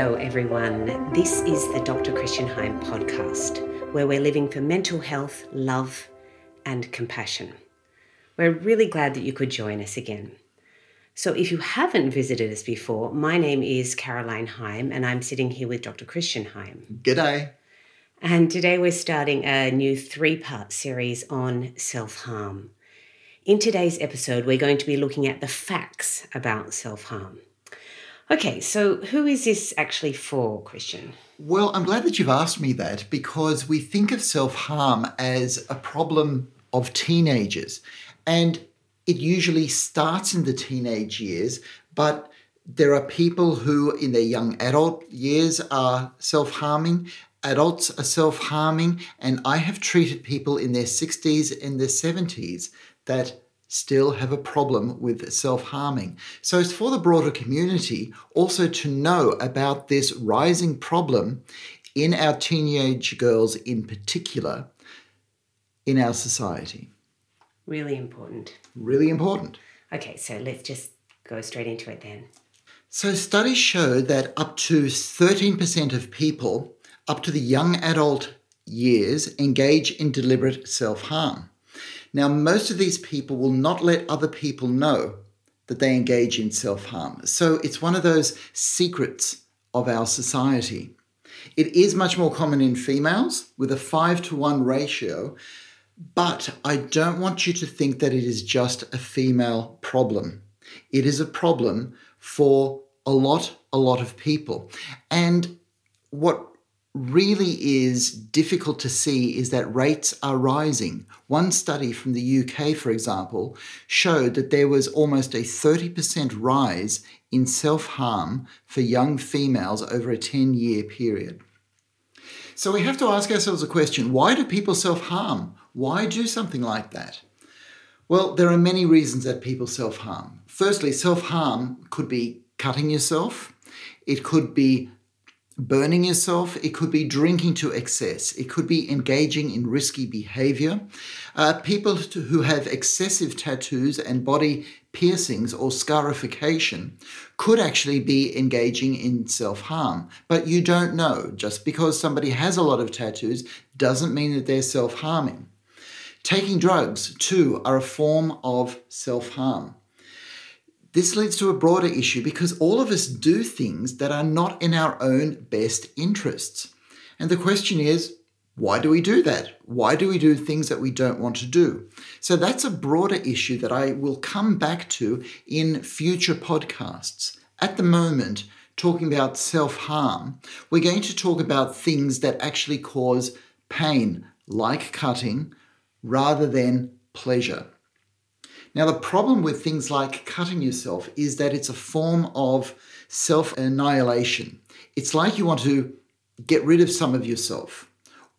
Hello, everyone. This is the Dr. Christian Heim podcast, where we're living for mental health, love, and compassion. We're really glad that you could join us again. So, if you haven't visited us before, my name is Caroline Heim, and I'm sitting here with Dr. Christian Heim. G'day. And today we're starting a new three part series on self harm. In today's episode, we're going to be looking at the facts about self harm. Okay, so who is this actually for, Christian? Well, I'm glad that you've asked me that because we think of self harm as a problem of teenagers. And it usually starts in the teenage years, but there are people who, in their young adult years, are self harming, adults are self harming, and I have treated people in their 60s and their 70s that still have a problem with self harming. So it's for the broader community also to know about this rising problem in our teenage girls in particular in our society. Really important. Really important. Okay, so let's just go straight into it then. So, studies show that up to 13% of people up to the young adult years engage in deliberate self harm. Now, most of these people will not let other people know that they engage in self harm. So, it's one of those secrets of our society. It is much more common in females with a 5 to 1 ratio, but I don't want you to think that it is just a female problem. It is a problem for a lot, a lot of people. And what really is difficult to see is that rates are rising. One study from the UK, for example, showed that there was almost a 30% rise in self harm for young females over a 10 year period. So we have to ask ourselves a question why do people self harm? Why do something like that? Well, there are many reasons that people self harm. Firstly, self harm could be cutting yourself, it could be burning yourself, it could be drinking to excess, it could be engaging in risky behavior. Uh, people who have excessive tattoos and body piercings or scarification could actually be engaging in self harm, but you don't know. Just because somebody has a lot of tattoos doesn't mean that they're self harming. Taking drugs, too, are a form of self harm. This leads to a broader issue because all of us do things that are not in our own best interests. And the question is, why do we do that? Why do we do things that we don't want to do? So that's a broader issue that I will come back to in future podcasts. At the moment, talking about self harm, we're going to talk about things that actually cause pain, like cutting, rather than pleasure. Now, the problem with things like cutting yourself is that it's a form of self annihilation. It's like you want to get rid of some of yourself,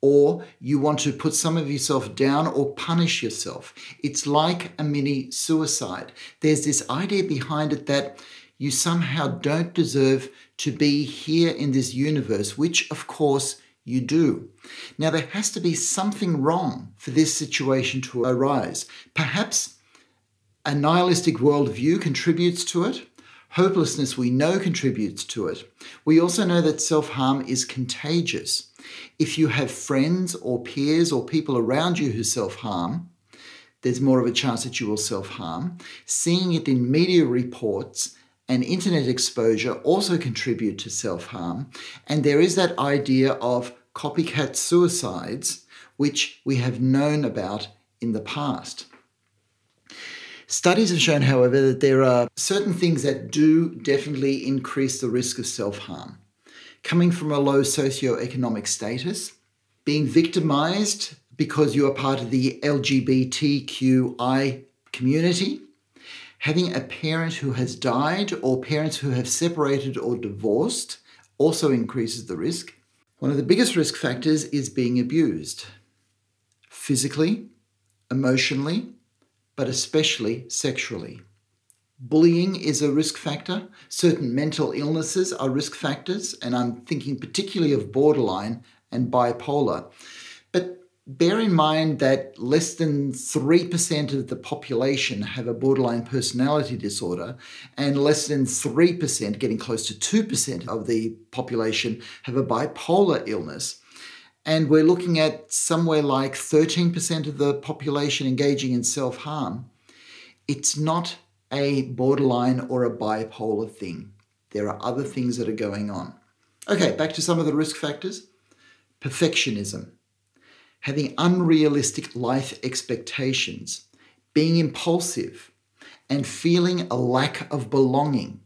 or you want to put some of yourself down or punish yourself. It's like a mini suicide. There's this idea behind it that you somehow don't deserve to be here in this universe, which of course you do. Now, there has to be something wrong for this situation to arise. Perhaps a nihilistic worldview contributes to it. Hopelessness, we know, contributes to it. We also know that self harm is contagious. If you have friends or peers or people around you who self harm, there's more of a chance that you will self harm. Seeing it in media reports and internet exposure also contribute to self harm. And there is that idea of copycat suicides, which we have known about in the past. Studies have shown, however, that there are certain things that do definitely increase the risk of self harm. Coming from a low socioeconomic status, being victimized because you are part of the LGBTQI community, having a parent who has died or parents who have separated or divorced also increases the risk. One of the biggest risk factors is being abused physically, emotionally, but especially sexually. Bullying is a risk factor. Certain mental illnesses are risk factors, and I'm thinking particularly of borderline and bipolar. But bear in mind that less than 3% of the population have a borderline personality disorder, and less than 3%, getting close to 2% of the population, have a bipolar illness. And we're looking at somewhere like 13% of the population engaging in self harm. It's not a borderline or a bipolar thing. There are other things that are going on. Okay, back to some of the risk factors perfectionism, having unrealistic life expectations, being impulsive, and feeling a lack of belonging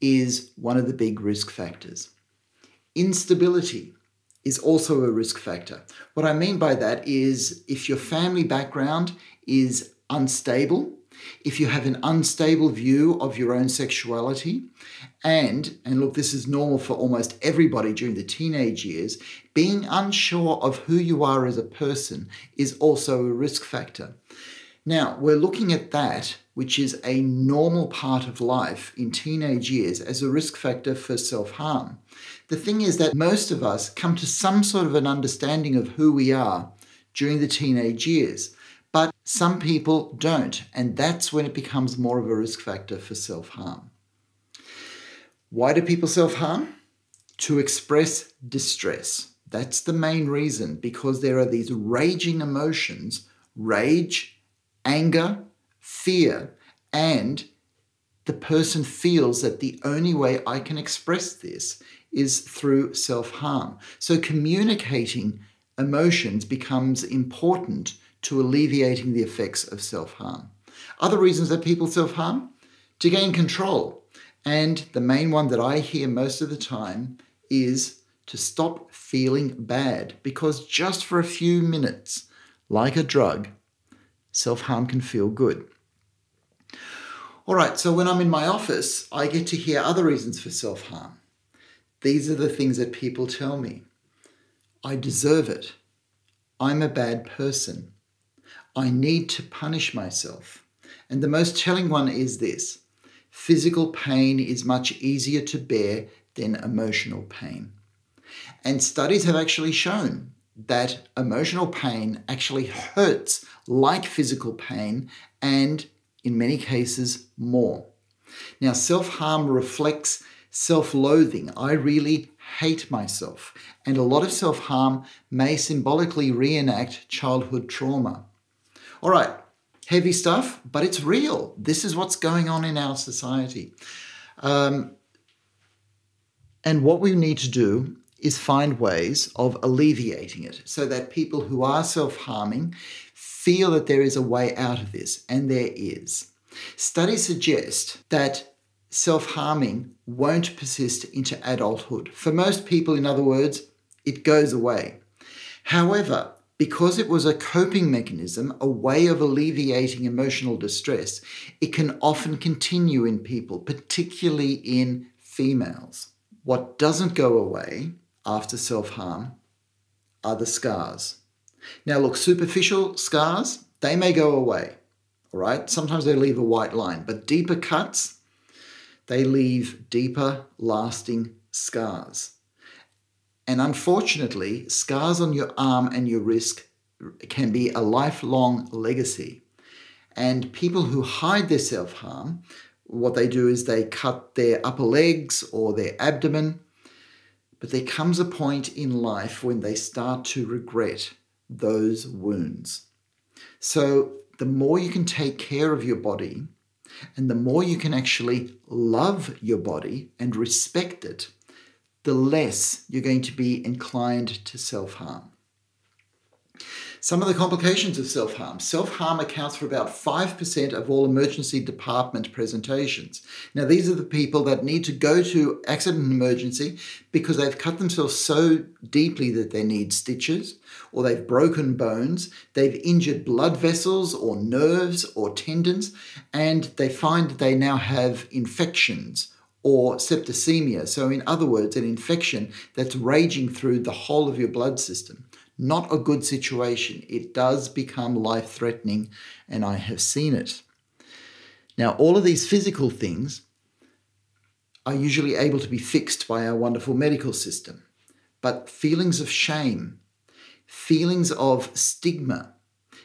is one of the big risk factors. Instability is also a risk factor. What I mean by that is if your family background is unstable, if you have an unstable view of your own sexuality, and, and look, this is normal for almost everybody during the teenage years, being unsure of who you are as a person is also a risk factor. Now, we're looking at that, which is a normal part of life in teenage years, as a risk factor for self harm. The thing is that most of us come to some sort of an understanding of who we are during the teenage years. But some people don't, and that's when it becomes more of a risk factor for self harm. Why do people self harm? To express distress. That's the main reason because there are these raging emotions rage, anger, fear, and the person feels that the only way I can express this is through self harm. So communicating emotions becomes important to alleviating the effects of self harm. Other reasons that people self harm? To gain control. And the main one that I hear most of the time is to stop feeling bad because just for a few minutes, like a drug, self harm can feel good. All right, so when I'm in my office, I get to hear other reasons for self harm. These are the things that people tell me I deserve it. I'm a bad person. I need to punish myself. And the most telling one is this physical pain is much easier to bear than emotional pain. And studies have actually shown that emotional pain actually hurts like physical pain and, in many cases, more. Now, self harm reflects self loathing. I really hate myself. And a lot of self harm may symbolically reenact childhood trauma. All right, heavy stuff, but it's real. This is what's going on in our society. Um, and what we need to do is find ways of alleviating it so that people who are self harming feel that there is a way out of this, and there is. Studies suggest that self harming won't persist into adulthood. For most people, in other words, it goes away. However, because it was a coping mechanism, a way of alleviating emotional distress, it can often continue in people, particularly in females. What doesn't go away after self harm are the scars. Now, look, superficial scars, they may go away, all right? Sometimes they leave a white line, but deeper cuts, they leave deeper, lasting scars. And unfortunately, scars on your arm and your wrist can be a lifelong legacy. And people who hide their self harm, what they do is they cut their upper legs or their abdomen. But there comes a point in life when they start to regret those wounds. So, the more you can take care of your body and the more you can actually love your body and respect it, the less you're going to be inclined to self harm. Some of the complications of self harm. Self harm accounts for about 5% of all emergency department presentations. Now, these are the people that need to go to accident and emergency because they've cut themselves so deeply that they need stitches, or they've broken bones, they've injured blood vessels or nerves or tendons, and they find they now have infections or septicemia. So, in other words, an infection that's raging through the whole of your blood system. Not a good situation. It does become life threatening, and I have seen it. Now, all of these physical things are usually able to be fixed by our wonderful medical system, but feelings of shame, feelings of stigma,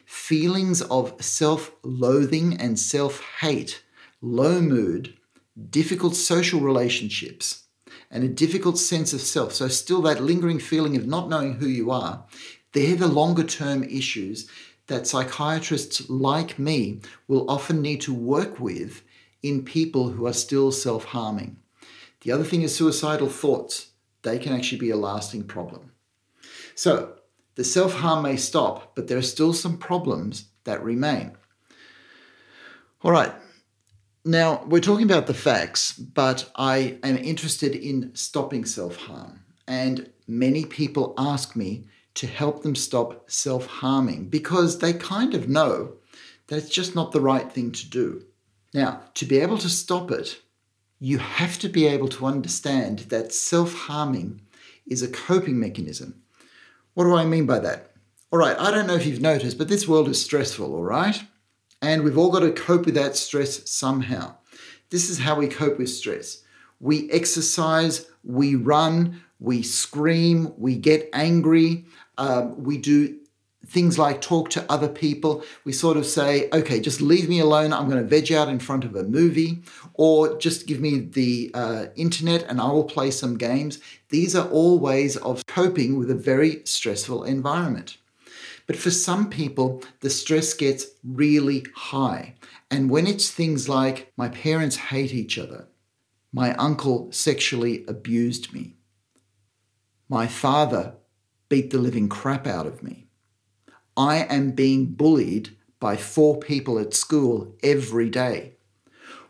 feelings of self loathing and self hate, low mood, difficult social relationships, and a difficult sense of self. So, still that lingering feeling of not knowing who you are, they're the longer term issues that psychiatrists like me will often need to work with in people who are still self harming. The other thing is suicidal thoughts. They can actually be a lasting problem. So, the self harm may stop, but there are still some problems that remain. All right, now we're talking about the facts, but I am interested in stopping self harm. And many people ask me to help them stop self harming because they kind of know that it's just not the right thing to do. Now, to be able to stop it, you have to be able to understand that self harming is a coping mechanism. What do I mean by that? All right, I don't know if you've noticed, but this world is stressful, all right? And we've all got to cope with that stress somehow. This is how we cope with stress. We exercise, we run, we scream, we get angry, um, we do things like talk to other people. We sort of say, okay, just leave me alone. I'm going to veg out in front of a movie, or just give me the uh, internet and I will play some games. These are all ways of coping with a very stressful environment. But for some people, the stress gets really high. And when it's things like, my parents hate each other, my uncle sexually abused me, my father beat the living crap out of me, I am being bullied by four people at school every day.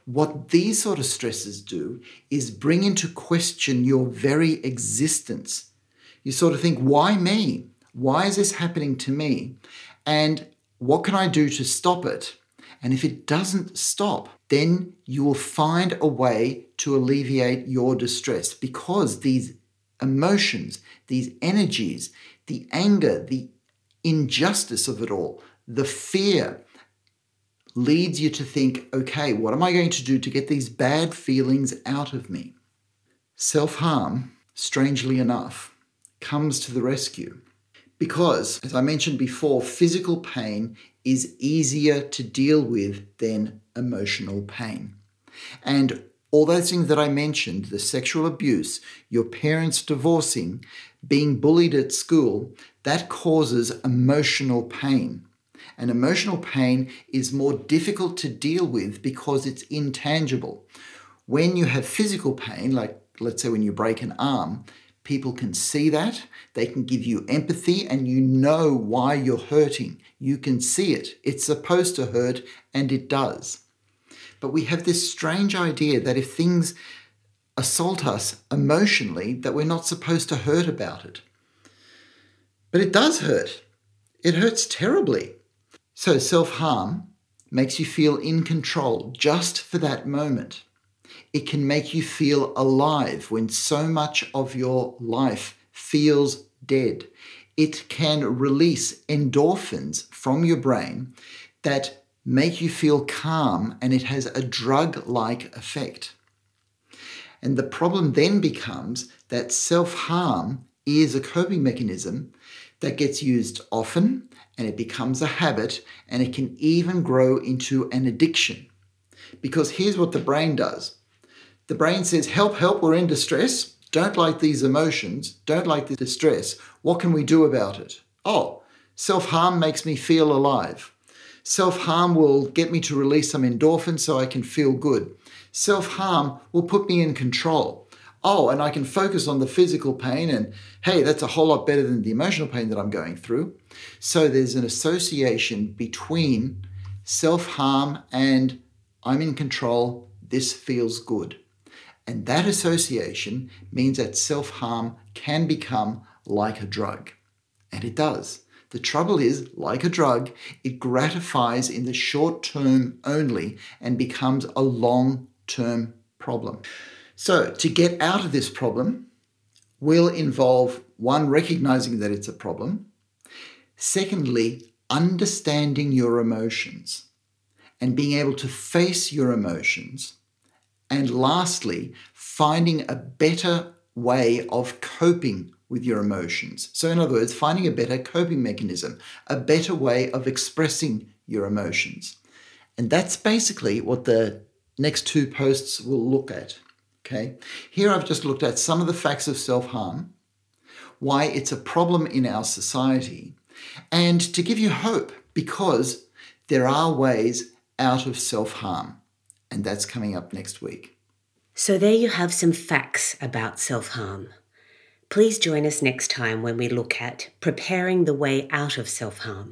What these sort of stresses do is bring into question your very existence. You sort of think, why me? Why is this happening to me? And what can I do to stop it? And if it doesn't stop, then you will find a way to alleviate your distress because these emotions, these energies, the anger, the injustice of it all, the fear leads you to think, okay, what am I going to do to get these bad feelings out of me? Self harm, strangely enough, comes to the rescue because, as I mentioned before, physical pain is easier to deal with than emotional pain. And all those things that I mentioned the sexual abuse, your parents divorcing, being bullied at school that causes emotional pain. And emotional pain is more difficult to deal with because it's intangible. When you have physical pain, like let's say when you break an arm, people can see that, they can give you empathy, and you know why you're hurting. You can see it. It's supposed to hurt, and it does. But we have this strange idea that if things assault us emotionally, that we're not supposed to hurt about it. But it does hurt. It hurts terribly. So self harm makes you feel in control just for that moment. It can make you feel alive when so much of your life feels dead. It can release endorphins from your brain that make you feel calm and it has a drug like effect. And the problem then becomes that self harm is a coping mechanism that gets used often and it becomes a habit and it can even grow into an addiction. Because here's what the brain does the brain says, Help, help, we're in distress. Don't like these emotions. Don't like the distress. What can we do about it? Oh, self harm makes me feel alive. Self harm will get me to release some endorphins so I can feel good. Self harm will put me in control. Oh, and I can focus on the physical pain, and hey, that's a whole lot better than the emotional pain that I'm going through. So there's an association between self harm and I'm in control, this feels good. And that association means that self harm can become like a drug. And it does. The trouble is, like a drug, it gratifies in the short term only and becomes a long term problem. So, to get out of this problem will involve one, recognizing that it's a problem, secondly, understanding your emotions and being able to face your emotions, and lastly, finding a better way of coping with your emotions. So, in other words, finding a better coping mechanism, a better way of expressing your emotions. And that's basically what the next two posts will look at. Okay, here I've just looked at some of the facts of self harm, why it's a problem in our society, and to give you hope because there are ways out of self harm. And that's coming up next week. So, there you have some facts about self harm. Please join us next time when we look at preparing the way out of self harm